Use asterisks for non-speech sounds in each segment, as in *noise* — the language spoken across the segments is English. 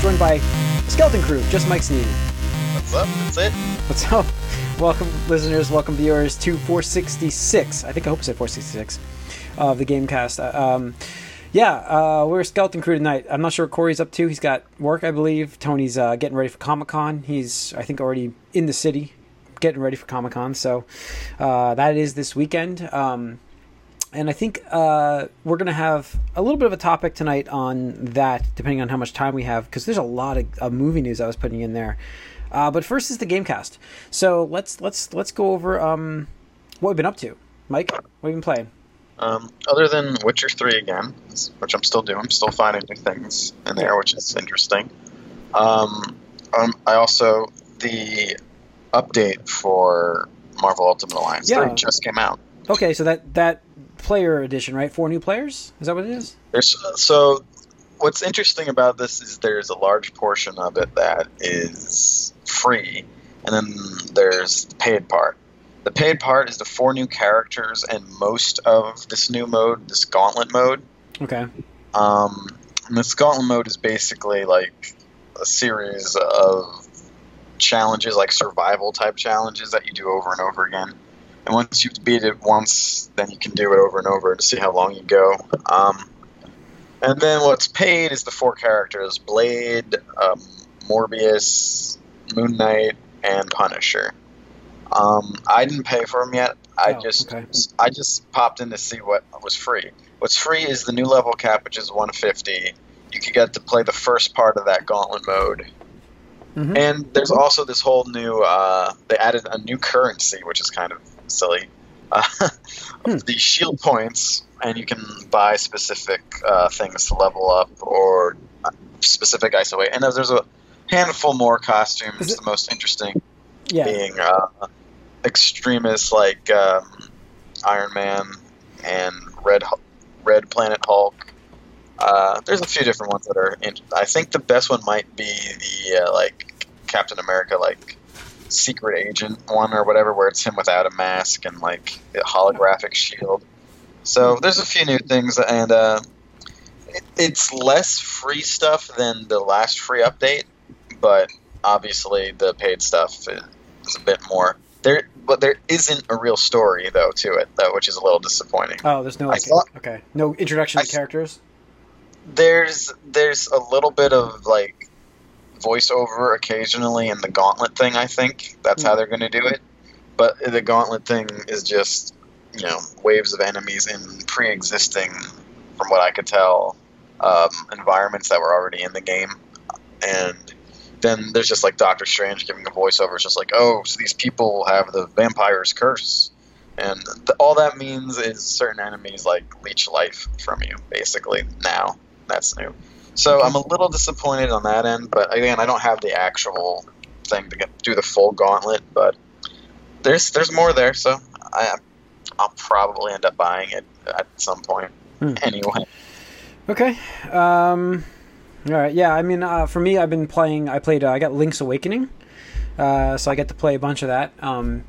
joined by Skeleton Crew, just Mike Sneed. What's up? That's it. What's up? Welcome, listeners, welcome, viewers, to 466. I think I hope I said 466 of the Gamecast. Uh, Um, yeah, uh, we're Skeleton Crew tonight. I'm not sure what Corey's up to. He's got work, I believe. Tony's uh, getting ready for Comic Con. He's, I think, already in the city, getting ready for Comic Con. So uh, that is this weekend. Um, and I think uh, we're going to have a little bit of a topic tonight on that, depending on how much time we have, because there's a lot of, of movie news I was putting in there. Uh, but first is the GameCast. So let's let's let's go over um, what we've been up to. Mike, what have you been playing? Um, other than Witcher 3 again, which I'm still doing, I'm still finding new things in there, which is interesting. Um, um, I also, the update for Marvel Ultimate Alliance Yeah. 3 just came out. Okay, so that that player edition, right? Four new players. Is that what it is? There's, so, what's interesting about this is there's a large portion of it that is free, and then there's the paid part. The paid part is the four new characters and most of this new mode, this gauntlet mode. Okay. Um, and this gauntlet mode is basically like a series of challenges, like survival type challenges that you do over and over again. And once you beat it once, then you can do it over and over to see how long you go. Um, and then what's paid is the four characters: Blade, um, Morbius, Moon Knight, and Punisher. Um, I didn't pay for them yet. I Oh, just okay. I just popped in to see what was free. What's free is the new level cap, which is 150. You could get to play the first part of that gauntlet mode, Mhm. and there's also this whole new. Uh, they added a new currency, which is kind of silly. *laughs* Uh, Hmm. The shield points, and you can buy specific uh, things to level up or uh, specific ISO-8. And there's, a handful more costumes. It- The most interesting Yeah. being uh, extremists like um, Iron Man and Red Red Planet Hulk. Uh, there's a few different ones that are. In, I think the best one might be the uh, like Captain America like secret agent one or whatever, where it's him without a mask and like a holographic shield. So there's a few new things, and uh, it, it's less free stuff than the last free update, but obviously the paid stuff is, a bit more. There, but there isn't a real story though to it, though, which is a little disappointing. Oh, there's no like. thought- okay. No introduction I to characters. There's there's a little bit of like voiceover occasionally in the gauntlet thing. I think that's how they're going to do it. But the gauntlet thing is just you know waves of enemies in pre-existing, from what I could tell, um, environments that were already in the game, and then there's just like Doctor Strange giving a voiceover. It's just like, oh, so these people have the vampire's curse. And th- all that means is certain enemies like leech life from you, basically. Now that's new. So I'm a little disappointed on that end, but again, I don't have the actual thing to get do the full gauntlet. But there's there's more there, so I I'll probably end up buying it at some point. Hmm. Anyway, Okay. Um, all right. Yeah. I mean, uh, for me, I've been playing. I played. Uh, I got Link's Awakening, uh, so I get to play a bunch of that. Um,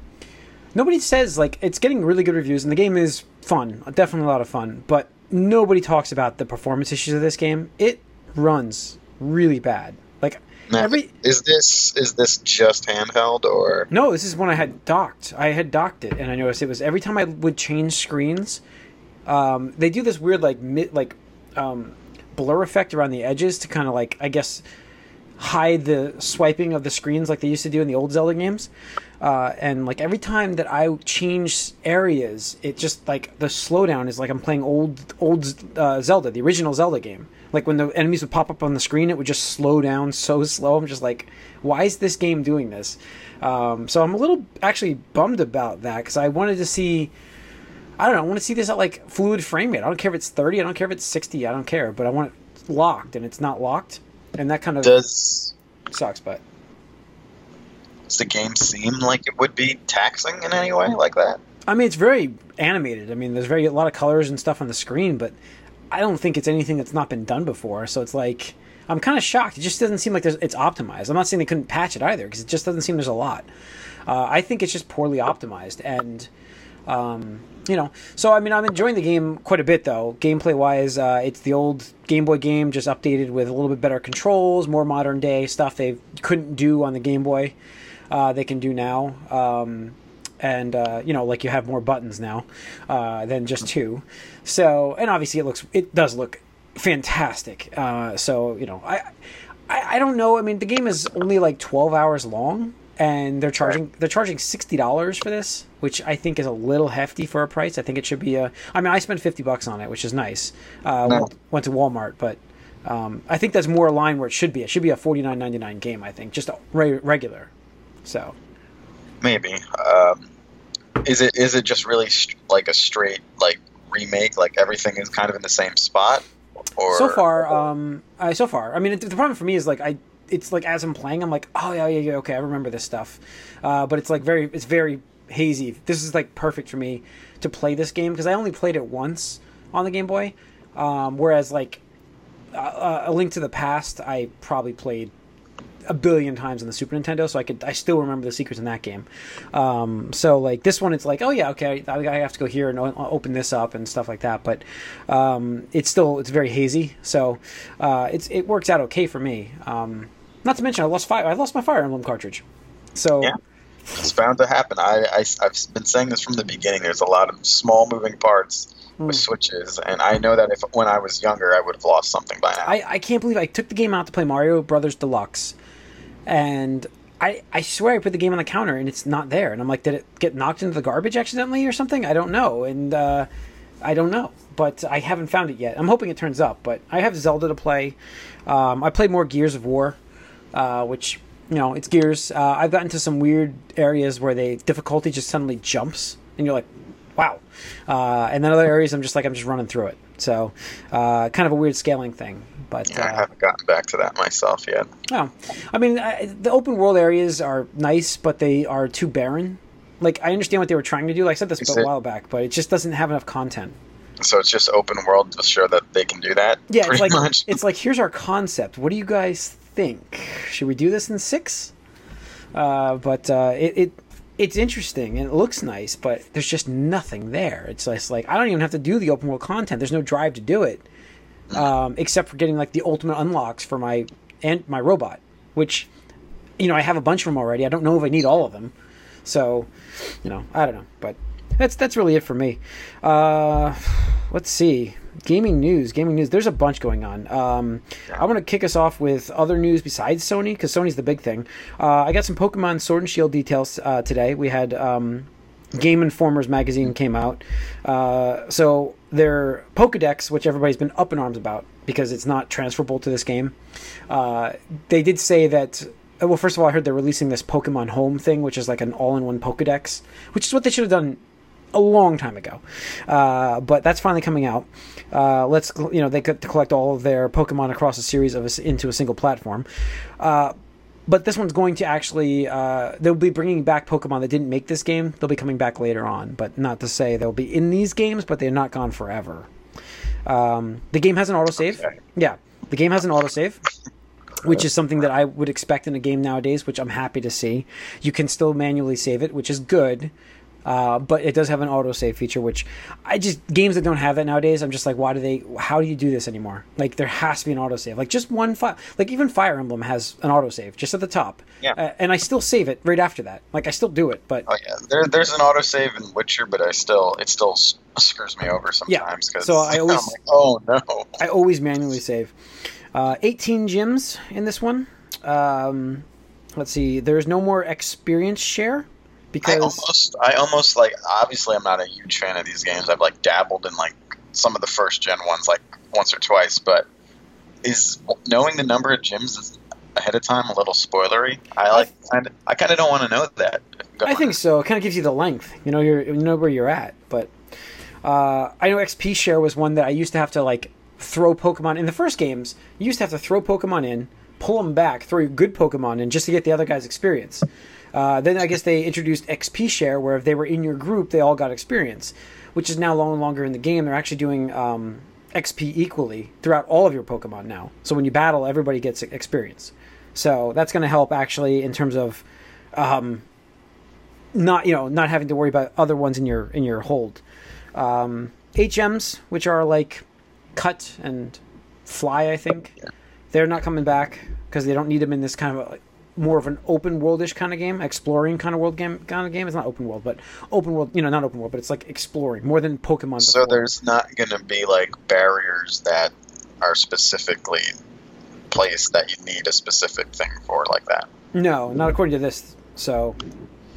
nobody says like it's getting really good reviews, and the game is fun. Definitely a lot of fun. But nobody talks about the performance issues of this game. It runs really bad. Like now, every is this is this just handheld or no, this is when I had docked. I had docked it, and I noticed it was every time I would change screens, um, they do this weird like mid like um, blur effect around the edges to kind of like I guess hide the swiping of the screens like they used to do in the old Zelda games. Uh, and like every time that I change areas, it just like the slowdown is like I'm playing old old uh, Zelda, the original Zelda game. Like when the enemies would pop up on the screen, it would just slow down *laughs* so slow. I'm just like, why is this game doing this? Um, so I'm a little actually bummed about that because I wanted to see. I don't know. I want to see this at like fluid frame rate. I don't care if it's 30. I don't care if it's 60. I don't care. But I want it locked, and it's not locked, and that kind of does sucks. But does the game seem like it would be taxing in any way like that? I mean, it's very animated. I mean, there's very a lot of colors and stuff on the screen, but I don't think it's anything that's not been done before. So it's like I'm kind of shocked. It just doesn't seem like there's, it's optimized. I'm not saying they couldn't patch it either because it just doesn't seem there's a lot. Uh, I think it's just poorly optimized, and Um, you know, so I mean, I'm enjoying the game quite a bit though. Gameplay wise, uh, it's the old Game Boy game, just updated with a little bit better controls, more modern day stuff they couldn't do on the Game Boy. Uh, they can do now. Um, and uh, you know, like you have more buttons now uh, than just two. So, and obviously, it looks, it does look fantastic. Uh, so, you know, I, I, I don't know. I mean, the game is only like twelve hours long, and they're charging they're charging sixty dollars for this, which I think is a little hefty for a price. I think it should be a. I mean, I spent fifty bucks on it, which is nice. Uh, No. went, went to Walmart, but. Um, I think that's more aligned where it should be. It should be a forty nine ninety nine game. I think just a re- regular. So Maybe. Um, is it is it just really st- like a straight like remake? Like everything is kind of in the same spot? Or so far, um, I, so far, I mean, it, the problem for me is like I, it's like as I'm playing, I'm like, oh yeah, yeah, yeah, okay, I remember this stuff, uh, but it's like very, it's very hazy. This is like perfect for me to play this game because I only played it once on the Game Boy, um, whereas like uh, a Link to the Past, I probably played a billion times on the Super Nintendo, so I could I still remember the secrets in that game. Um, so like this one, it's like oh yeah okay I, I have to go here and o- open this up and stuff like that. But um, it's still it's very hazy, so uh, it's it works out okay for me. Um, not to mention I lost fire I lost my Fire Emblem cartridge, so Yeah. it's bound to happen. I, I have been saying this from the beginning. There's a lot of small moving parts with Hmm. switches, and I know that if when I was younger, I would have lost something by now. I, I can't believe I took the game out to play Mario Brothers Deluxe, and I I swear I put the game on the counter and it's not there, and I'm like, did it get knocked into the garbage accidentally or something? I don't know, and uh, I don't know, but I haven't found it yet. I'm hoping it turns up, but I have Zelda to play. Um, I played more Gears of War, uh, which you know it's Gears. Uh, I've gotten to some weird areas where the difficulty just suddenly jumps, and you're like, wow. Uh, and then other areas, I'm just like I'm just running through it. So, uh, kind of a weird scaling thing, but Yeah, I uh, haven't gotten back to that myself yet. no, I mean I, the open world areas are nice, but they are too barren. Like I understand what they were trying to do. Like I said this Is a while back, but it just doesn't have enough content. So it's just open world to show that they can do that. Yeah, it's like much. it's like here's our concept. What do you guys think? Should we do this in six? Uh, but uh, it, it it's interesting and it looks nice, but there's just nothing there. It's just like I don't even have to do the open world content. There's no drive to do it, um, except for getting like the ultimate unlocks for my and my robot, which you know I have a bunch of them already. I don't know if I need all of them, so you know I don't know, but that's that's really it for me. Uh, let's see. Gaming news, gaming news. There's a bunch going on. Um, I want to kick us off with other news besides Sony because Sony's the big thing. Uh, I got some Pokemon Sword and Shield details uh, today. We had um, Game Informers magazine came out. Uh, so their Pokedex, which everybody's been up in arms about because it's not transferable to this game. Uh, they did say that. Well, first of all, I heard they're releasing this Pokemon Home thing, which is like an all-in-one Pokedex, which is what they should have done a long time ago. Uh, but that's finally coming out. Uh, let's you know they could to collect all of their Pokemon across a series of a, into a single platform. Uh, but this one's going to actually uh, they'll be bringing back Pokemon that didn't make this game. They'll be coming back later on, but not to say they'll be in these games, but they're not gone forever. Um, the game has an autosave. Okay. Yeah, the game has an autosave. Which is something that I would expect in a game nowadays, which I'm happy to see. You can still manually save it, which is good. Uh, but it does have an autosave feature, which I just games that don't have that nowadays. I'm just like, why do they? How do you do this anymore? Like there has to be an autosave. Like just one file. Like even Fire Emblem has an autosave just at the top. Yeah. Uh, and I still save it right after that. Like I still do it, but Oh yeah, there, there's an autosave in Witcher, but I still it still screws me over sometimes. Cause so I *laughs* always- like, oh no. I always manually save. Uh, 18 gyms in this one. Um, let's see. There's no more experience share I because almost, I almost like. Obviously, I'm not a huge fan of these games. I've like dabbled in like some of the first gen ones, like once or twice. But is knowing the number of gyms ahead of time a little spoilery? I like. kind I kind of don't want to know that. I think so. It kind of gives you the length. You know, you're you know where you're at. But uh, I know XP share was one that I used to have to like throw Pokemon in the first games. You used to have to throw Pokemon in, pull them back, throw your good Pokemon in just to get the other guy's experience. Uh, then I guess they introduced XP share, where if they were in your group, they all got experience, which is now no longer in the game. They're actually doing um, XP equally throughout all of your Pokemon now. So when you battle, everybody gets experience. So that's going to help actually in terms of um, not you know not having to worry about other ones in your in your hold. Um, HMs, which are like cut and fly, I think they're not coming back because they don't need them in this kind of more of an open worldish kind of game, exploring kind of world game kind of game. It's not open world, but open world. You know, not open world, but it's like exploring more than Pokemon. So before. there's not going to be like barriers that are specifically placed that you need a specific thing for like that. no, not according to this. So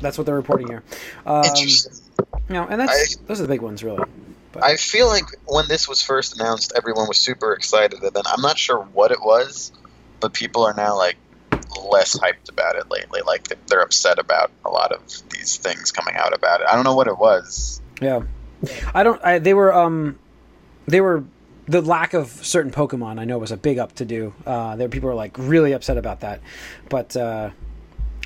that's what they're reporting here. Um, Interesting. you know, and that's those are the big ones, really. I feel like when this was first announced, everyone was super excited, and then I'm not sure what it was, but people are now like less hyped about it lately. Like they're upset about a lot of these things coming out about it. I don't know what it was. Yeah, I don't. I, they were um, they were the lack of certain Pokemon. I know was a big up to do. Uh, there people were like really upset about that, but uh,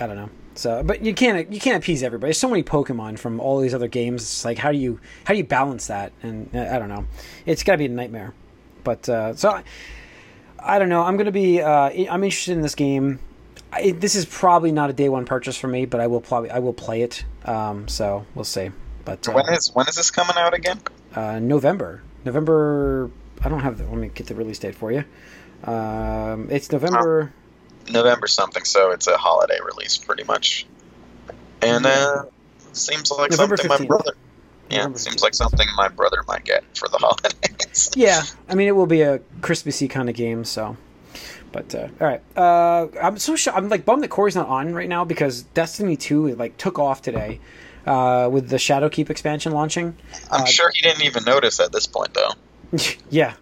I don't know. So, but you can't you can't appease everybody. There's so many Pokemon from all these other games. It's like how do you how do you balance that? And uh, I don't know. It's got to be a nightmare. But uh, so I, I don't know. I'm gonna be. Uh, I'm interested in this game. I, this is probably not a day one purchase for me, but I will probably I will play it. Um, so we'll see. But uh, When is when is this coming out again? uh, November. November. I don't have the. Let me get the release date for you. Um, it's November. November something, so it's a holiday release pretty much. And uh, seems like November something my brother. Yeah, November seems like something my brother might get for the *laughs* holidays. Yeah, I mean it will be a Christmassy kind of game. So, but uh, all right. Uh, I'm so sh- I'm like bummed that Corey's not on right now because Destiny Two like took off today uh, with the Shadowkeep expansion launching. I'm Uh, sure he didn't even notice at this point, though. *laughs* yeah,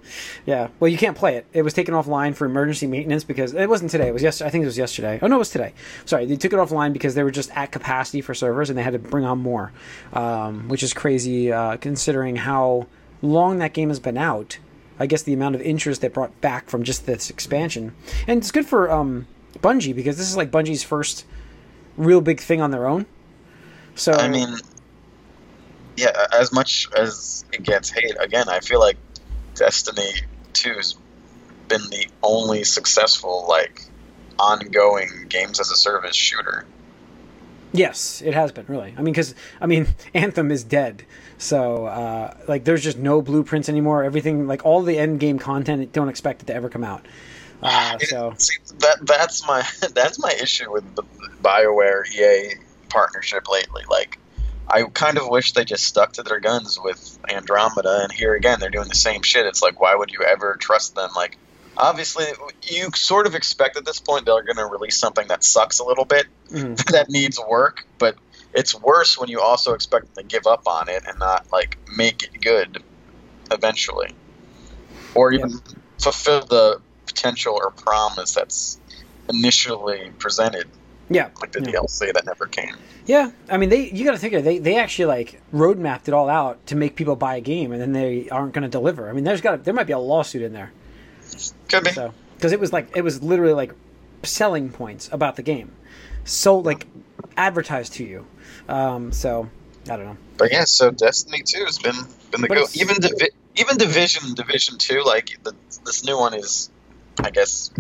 yeah. Well, you can't play it. It was taken offline for emergency maintenance because it wasn't today. It was yesterday. I think it was yesterday. Oh no, it was today. Sorry, they took it offline because they were just at capacity for servers and they had to bring on more, um, which is crazy uh, considering how long that game has been out. I guess the amount of interest they brought back from just this expansion, and it's good for um, Bungie because this is like Bungie's first real big thing on their own. So I mean, yeah, as much as it gets hate, again, I feel like Destiny 2's been the only successful, like, ongoing games as a service shooter. Yes, it has been really. I mean, because I mean, *laughs* Anthem is dead, so uh, like, there's just no blueprints anymore. Everything, like all the end game content, don't expect it to ever come out. Uh, *sighs* so See, that that's my *laughs* that's my issue with the Bioware EA partnership lately. Like, I kind of wish they just stuck to their guns with Andromeda, and here again they're doing the same shit. It's like, why would you ever trust them? Like, obviously, you sort of expect at this point they're going to release something that sucks a little bit, mhm. *laughs* that needs work, but it's worse when you also expect them to give up on it and not like make it good eventually, or even fulfill the potential or promise that's initially presented, yeah, like the Yeah. DLC that never came. yeah. I mean, they you got to think of it. They they actually like roadmapped it all out to make people buy a game, and then they aren't going to deliver. I mean, there's got there might be a lawsuit in there. Could be. So because it was like it was literally like selling points about the game, so like advertised to you. Um, so I don't know. But yeah, so Destiny Two has been been the But go. Even Divi- even Division Division Two, like the, this new one is, I guess,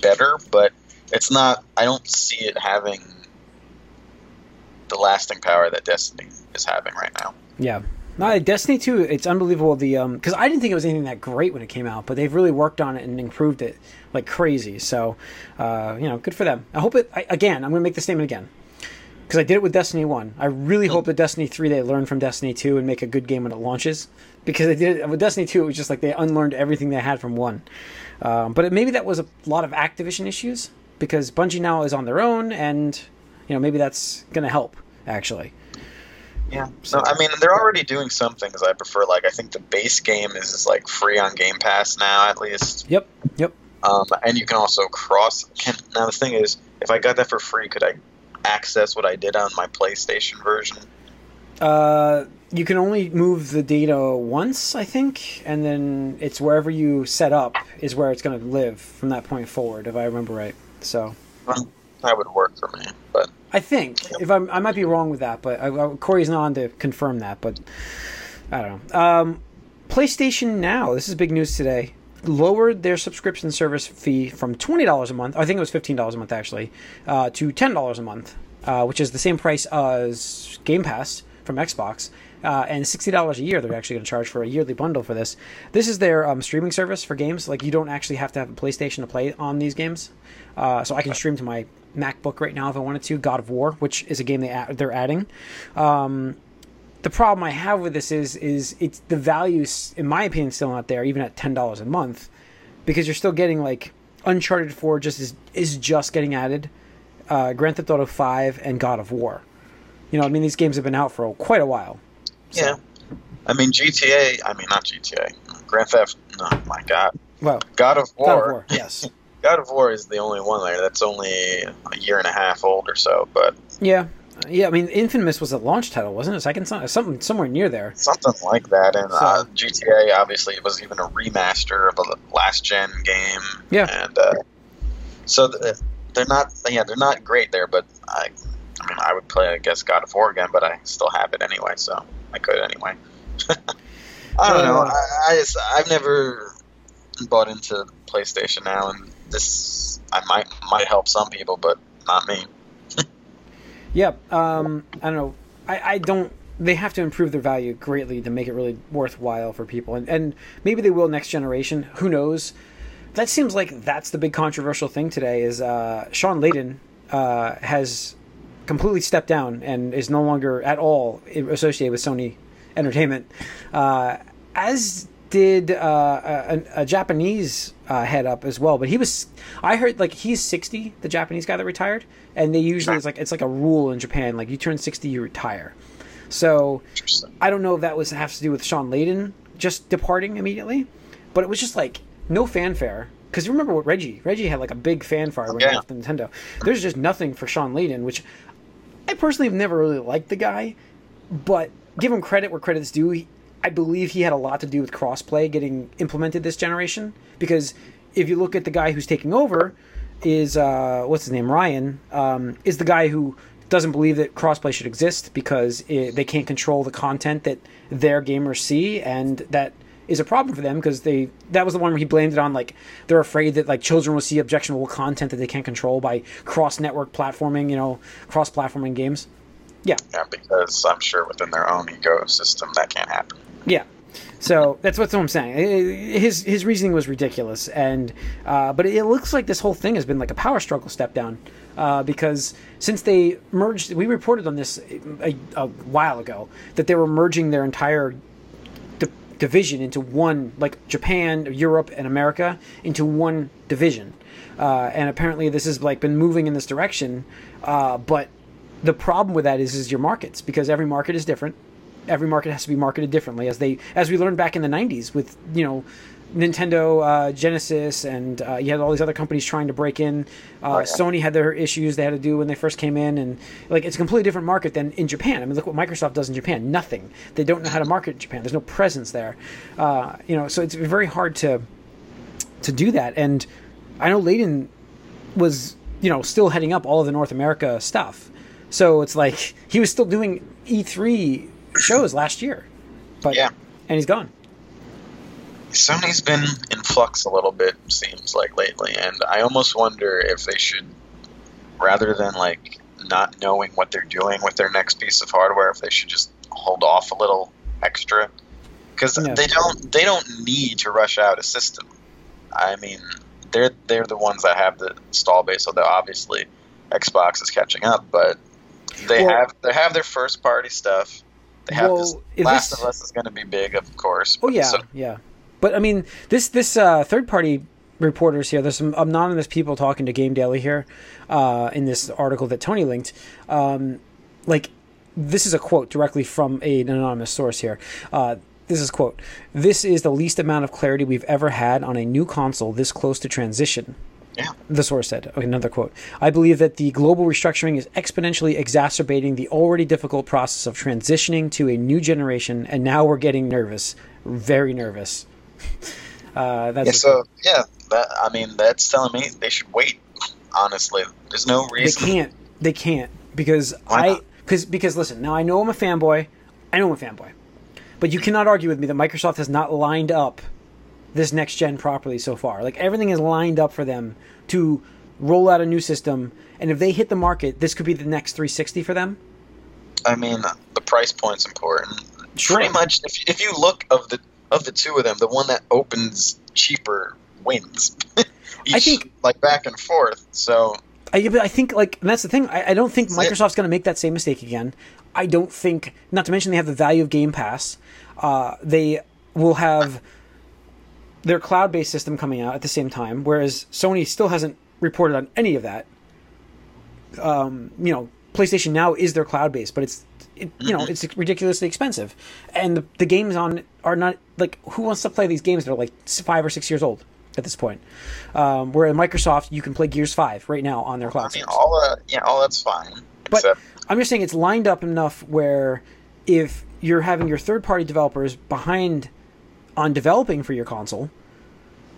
better, but it's not. I don't see it having the lasting power that Destiny is having right now. Yeah. No, Destiny 2, it's unbelievable the um cuz I didn't think it was anything that great when it came out, but they've really worked on it and improved it like crazy. So, uh, you know, good for them. I hope it I, again, I'm going to make the statement again. Cuz I did it with Destiny 1. I really hope that Destiny 3 they learn from Destiny 2 and make a good game when it launches because they did it with Destiny 2 it was just like they unlearned everything they had from 1. Um, but it, maybe that was a lot of Activision issues because Bungie now is on their own and you know, maybe that's going to help actually. Yeah. So- No, I mean they're already doing some things I prefer. Like I think the base game is just like free on Game Pass now, at least. Yep. Yep. Um, and you can also cross. Can, now the thing is, if I got that for free, could I access what I did on my PlayStation version? Uh, you can only move the data once, I think, and then it's wherever you set up is where it's going to live from that point forward, if I remember right. So Well, that would work for me, but I think if I'm, I might be wrong with that, but I, I, Corey's not on to confirm that. But I don't know. Um, PlayStation Now. This is big news today. Lowered their subscription service fee from twenty dollars a month. I think it was fifteen dollars a month actually, uh, to ten dollars a month. uh, which is the same price as Game Pass from Xbox. Uh, and sixty dollars a year they're actually going to charge for a yearly bundle for this. This is their um, streaming service for games. Like you don't actually have to have a PlayStation to play on these games. Uh, so I can stream to my MacBook right now if I wanted to. God of War, which is a game they add, they're adding. Um, the problem I have with this is is it's the value, in my opinion, still not there, even at ten dollars a month, because you're still getting like Uncharted Four just is is just getting added, uh, Grand Theft Auto Five and God of War. You know, I mean, these games have been out for quite a while. So. Yeah, I mean GTA. I mean not GTA. Grand Theft. No, my God. Well, God of War. God of War. Yes. *laughs* God of War is the only one there that's only a year and a half old or so, but yeah, yeah. I mean, Infamous was a launch title, wasn't it? Second, something somewhere near there. Something like that. And so, uh, GTA obviously was even a remaster of a last gen game. Yeah. And uh, so they're not. Yeah, they're not great there, but I. I mean, I would play, I guess, God of War again, but I still have it anyway, so I could anyway. *laughs* I don't know. I, I just, I've never bought into PlayStation now, and this I might might help some people, but not me. Yeah, um, I don't know. I, I don't. They have to improve their value greatly to make it really worthwhile for people, and and maybe they will next generation. Who knows? That seems like that's the big controversial thing today. Is uh, Shawn Layden uh, has completely stepped down and is no longer at all associated with Sony Entertainment, uh, as did uh, a, a, Japanese uh, head up as well. But he was, I heard like he's sixty, the Japanese guy that retired, and they usually it's like it's like a rule in Japan, like you turn sixty, you retire. So I don't know if that was has to do with Shawn Layden just departing immediately, but it was just like no fanfare. Because you remember what Reggie Reggie had like a big fanfare when yeah. he left Nintendo. There's just nothing for Shawn Layden, which I personally have never really liked the guy, but give him credit where credit's due. He, I believe he had a lot to do with crossplay getting implemented this generation because if you look at the guy who's taking over, is uh, what's his name? Ryan um, is the guy who doesn't believe that crossplay should exist because it, they can't control the content that their gamers see and that is a problem for them because they that was the one where he blamed it on like they're afraid that like children will see objectionable content that they can't control by cross network platforming you know cross platforming games yeah yeah because i'm sure within their own ecosystem that can't happen yeah. So that's what I'm saying. His his reasoning was ridiculous, and uh, but it looks like this whole thing has been like a power struggle step down uh, because since they merged, we reported on this a, a while ago that they were merging their entire di- division into one, like Japan, Europe, and America into one division, uh, and apparently this has like been moving in this direction, uh, but the problem with that is is your markets because every market is different every market has to be marketed differently as they as we learned back in the 90s with you know Nintendo, uh, Genesis, and uh, you had all these other companies trying to break in. Uh, oh. Sony had their issues they had to do when they first came in, and like it's a completely different market than in Japan. I mean, look what Microsoft does in Japan. Nothing. They don't know how to market Japan. There's no presence there. Uh, you know, so it's very hard to to do that. And I know Layden was you know still heading up all of the North America stuff. So it's like he was still doing E3 shows last year. But yeah, and he's gone. Sony's been in flux a little bit, seems like lately, and I almost wonder if they should, rather than like not knowing what they're doing with their next piece of hardware, if they should just hold off a little extra, because yeah. they don't they don't need to rush out a system. I mean, they're they're the ones that have the install base, so they obviously Xbox is catching up, but they well, have they have their first party stuff they have well, this. Last this... of Us is going to be big, of course. Oh yeah, so... yeah. But I mean, this this uh, third party reporters here. There's some anonymous people talking to Game Daily here uh, in this article that Tony linked. Um, like, this is a quote directly from a, an anonymous source here. Uh, this is quote: "This is the least amount of clarity we've ever had on a new console this close to transition." Yeah. The source said. Okay, another quote. I believe that the global restructuring is exponentially exacerbating the already difficult process of transitioning to a new generation, and now we're getting nervous, very nervous. *laughs* Uh, that's yeah, so yeah, that I mean that's telling me they should wait. Honestly, there's no reason they can't. They can't because I because because listen. Now I know I'm a fanboy. I know I'm a fanboy, but you cannot argue with me that Microsoft has not lined up this next gen properly so far. Like everything is lined up for them to roll out a new system, and if they hit the market, this could be the next 360 for them. I mean, the price point's important. Sure. Pretty much, if, if you look of the of the two of them, the one that opens cheaper wins. Each, *laughs* I think- like back and forth. So I, but I think like and that's the thing. I, I don't think Microsoft's going to make that same mistake again. I don't think. Not to mention they have the value of Game Pass. Uh, they will have their cloud-based system coming out at the same time, whereas Sony still hasn't reported on any of that. Um, you know, PlayStation Now is their cloud-based, but it's it, you know it's ridiculously expensive, and the, the games on are not like who wants to play these games that are like five or six years old at this point. Um, where at Microsoft you can play Gears Five right now on their cloud. I mean, all that, yeah, all that's fine. But Except, I'm just saying it's lined up enough where if you're having your third party developers behind on developing for your console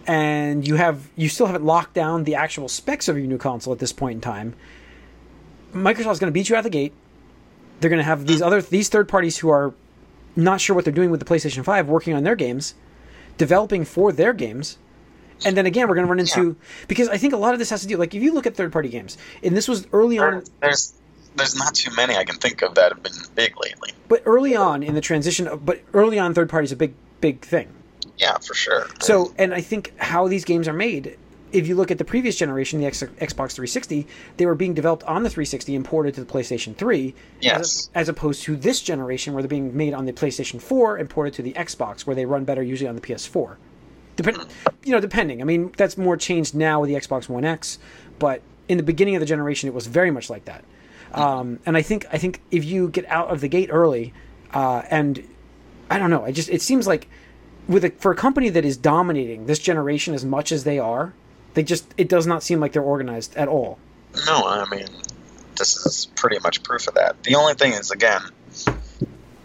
and you have you still haven't locked down the actual specs of your new console at this point in time, Microsoft's going to beat you out the gate. They're going to have these other these third parties who are not sure what they're doing with the PlayStation 5 working on their games, developing for their games. And then again, we're going to run into because I think a lot of this has to do like if you look at third party games, and this was early on there's there's not too many I can think of that have been big lately. but early on in the transition of, but early on third party is a big big thing. Yeah, for sure. so and i think how these games are made if you look at the previous generation the X, xbox 360 they were being developed on the 360 and ported to the playstation 3 Yes. as, as opposed to this generation where they're being made on the playstation 4 and ported to the xbox where they run better usually on the ps4 Depend, you know depending. I mean that's more changed now with the xbox one x but in the beginning of the generation it was very much like that. Um, and I think I think if you get out of the gate early, uh, and I don't know, I just it seems like with a, for a company that is dominating this generation as much as they are, they just it does not seem like they're organized at all. No, I mean, this is pretty much proof of that. The only thing is, again,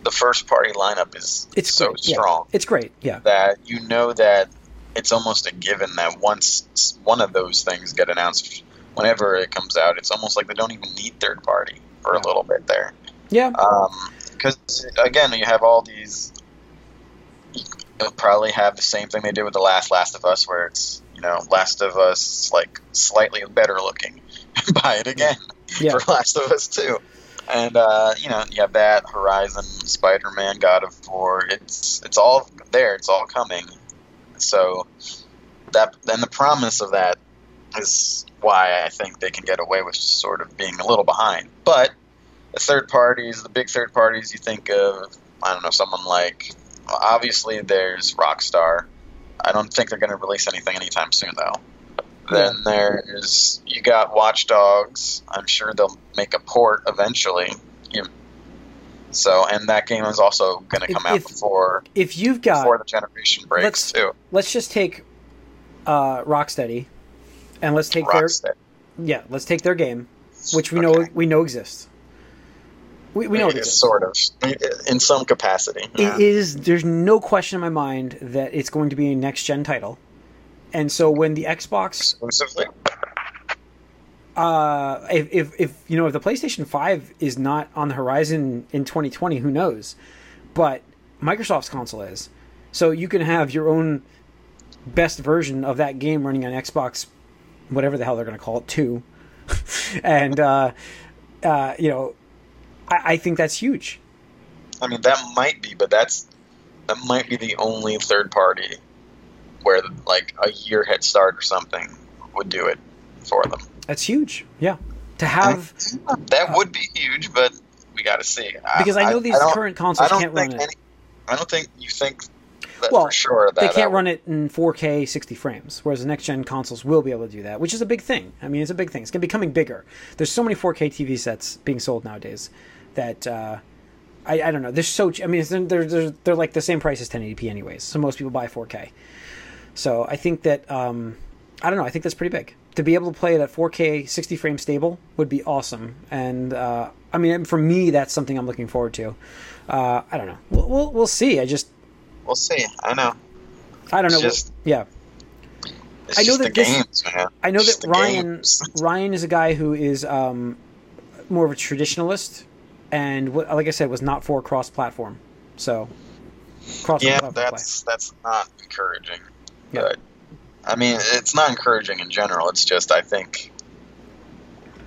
the first party lineup is It's so great. Yeah. strong It's great, yeah, that you know that it's almost a given that once one of those things get announced, whenever it comes out, it's almost like they don't even need third party for Yeah. a little bit there. yeah, um, Because again, you have all these. You'll probably have the same thing they did with the last Last of Us, where it's you know Last of Us like slightly better looking. *laughs* Buy it again yeah. for Last of Us Two, and uh, you know you have that Horizon, Spider Man, God of War. It's it's all there. It's all coming. So that and the promise of that is why I think they can get away with sort of being a little behind. But the third parties, the big third parties, you think of, I don't know, someone like, obviously there's Rockstar. I don't think they're going to release anything anytime soon, though. Then there's, you got Watch Dogs. I'm sure they'll make a port eventually. You, so, and that game is also going to If- come out before If you've got before the generation breaks let's- too. let's just take uh, Rocksteady, and let's take their yeah, let's take their game, which we know we know exists. We, we know it It's sort of in some capacity. It is. There's no question in my mind that it's going to be a next gen title, and so when the Xbox, Exclusively. uh, if, if if you know if the PlayStation Five is not on the horizon in 2020, who knows? But Microsoft's console is, so you can have your own best version of that game running on Xbox, whatever the hell they're going to call it, two, *laughs* and uh, uh, you know, I, I think that's huge. I mean, that might be, but that's that might be the only third party where like a year head start or something would do it for them. That's huge. Yeah, to have. Mm-hmm. That would be huge, but we got to see. because I know these don't- current I consoles can't run it. any, I don't think you think that Well, for sure that They can't that run it in 4K 60 frames, whereas the next gen consoles will be able to do that, which is a big thing. I mean, it's a big thing. It's going to be becoming bigger. There's so many 4K TV sets being sold nowadays that uh, I, I don't know. They're so. I mean, they're, they're they're like the same price as 1080p anyways. So most people buy 4K. So I think that um, I don't know. I think that's pretty big. To be able to play that 4K 60 frame stable would be awesome. And uh, I mean, for me, that's something I'm looking forward to. Uh, I don't know. We'll, we'll we'll see. I just We'll see. I know. I don't know. Just- yeah. I know that this- games. I know just that Ryan games. Ryan is a guy who is um, more of a traditionalist, and what, like I said, was not for cross platform. So cross Yeah, platform play. that's that's not encouraging. Yeah. But I mean, it's not encouraging in general. It's just I think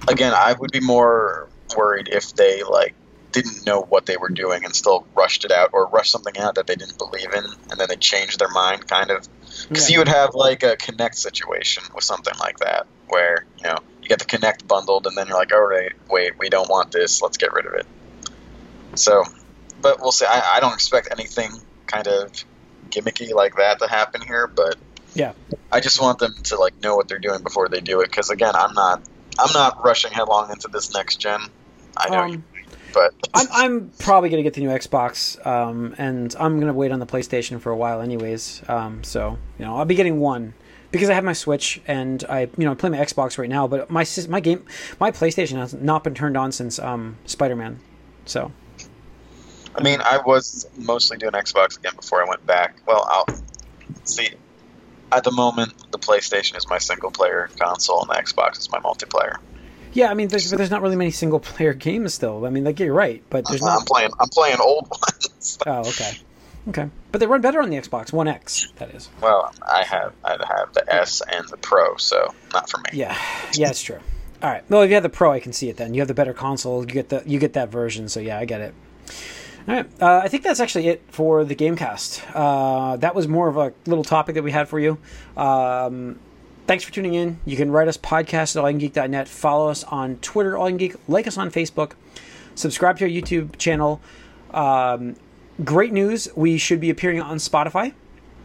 again, I would be more worried if they like didn't know what they were doing and still rushed it out or rushed something out that they didn't believe in and then they changed their mind kind of because Yeah. you would have like a Kinect situation with something like that where you know get the Kinect bundled and then you're like all right wait we don't want this let's get rid of it so but we'll see i, I don't expect anything kind of gimmicky like that to happen here but Yeah. i just want them to like know what they're doing before they do it because again i'm not i'm not rushing headlong into this next gen i know you Um, but *laughs* I'm, I'm probably gonna get the new Xbox, um, and I'm gonna wait on the PlayStation for a while, anyways. Um, so you know, I'll be getting one because I have my Switch and I, you know, I play my Xbox right now. But my my game, my PlayStation has not been turned on since um, Spider Man. So I mean, I was mostly doing Xbox again before I went back. Well, I'll see. At the moment, the PlayStation is my single player console, and the Xbox is my multiplayer. yeah, I mean, there's, but there's not really many single player *laughs* games still. I mean, like you're right, but there's I'm not. playing. I'm playing old *laughs* ones. Oh, okay, okay, but they run better on the Xbox One X. That is. well, I have I have the S and the Pro, so not for me. Yeah, yeah, it's true. All right. Well, if you have the Pro, I can see it. Then you have the better console. You get the you get that version. So yeah, I get it. All right. Uh, I think that's actually it for the GameCast. Uh, that was more of a little topic that we had for you. Um, thanks for tuning in. You can write us podcast at allingeek.net. Follow us on Twitter, allingeek. Like us on Facebook. Subscribe to our YouTube channel. Um, great news. We should be appearing on Spotify.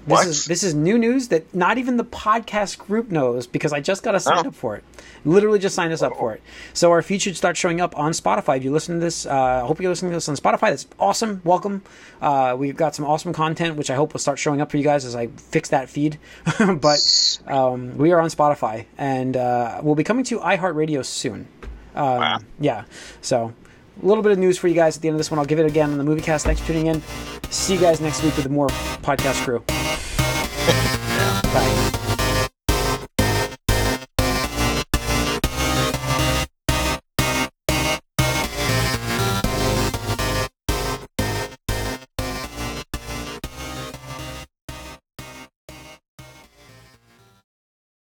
This What? is this is new news that not even the podcast group knows because I just got us signed Oh. up for it. Literally just signed us up for it. So our feed should start showing up on Spotify. If you listen to this, uh, I hope you're listening to this on Spotify. That's awesome. Welcome. Uh, we've got some awesome content, which I hope will start showing up for you guys as I fix that feed. *laughs* but um, we are on Spotify, and uh, we'll be coming to iHeartRadio soon. Um, Wow. Yeah. So a little bit of news for you guys at the end of this one. I'll give it again on the movie cast. Thanks for tuning in. See you guys next week with more podcast crew. *laughs*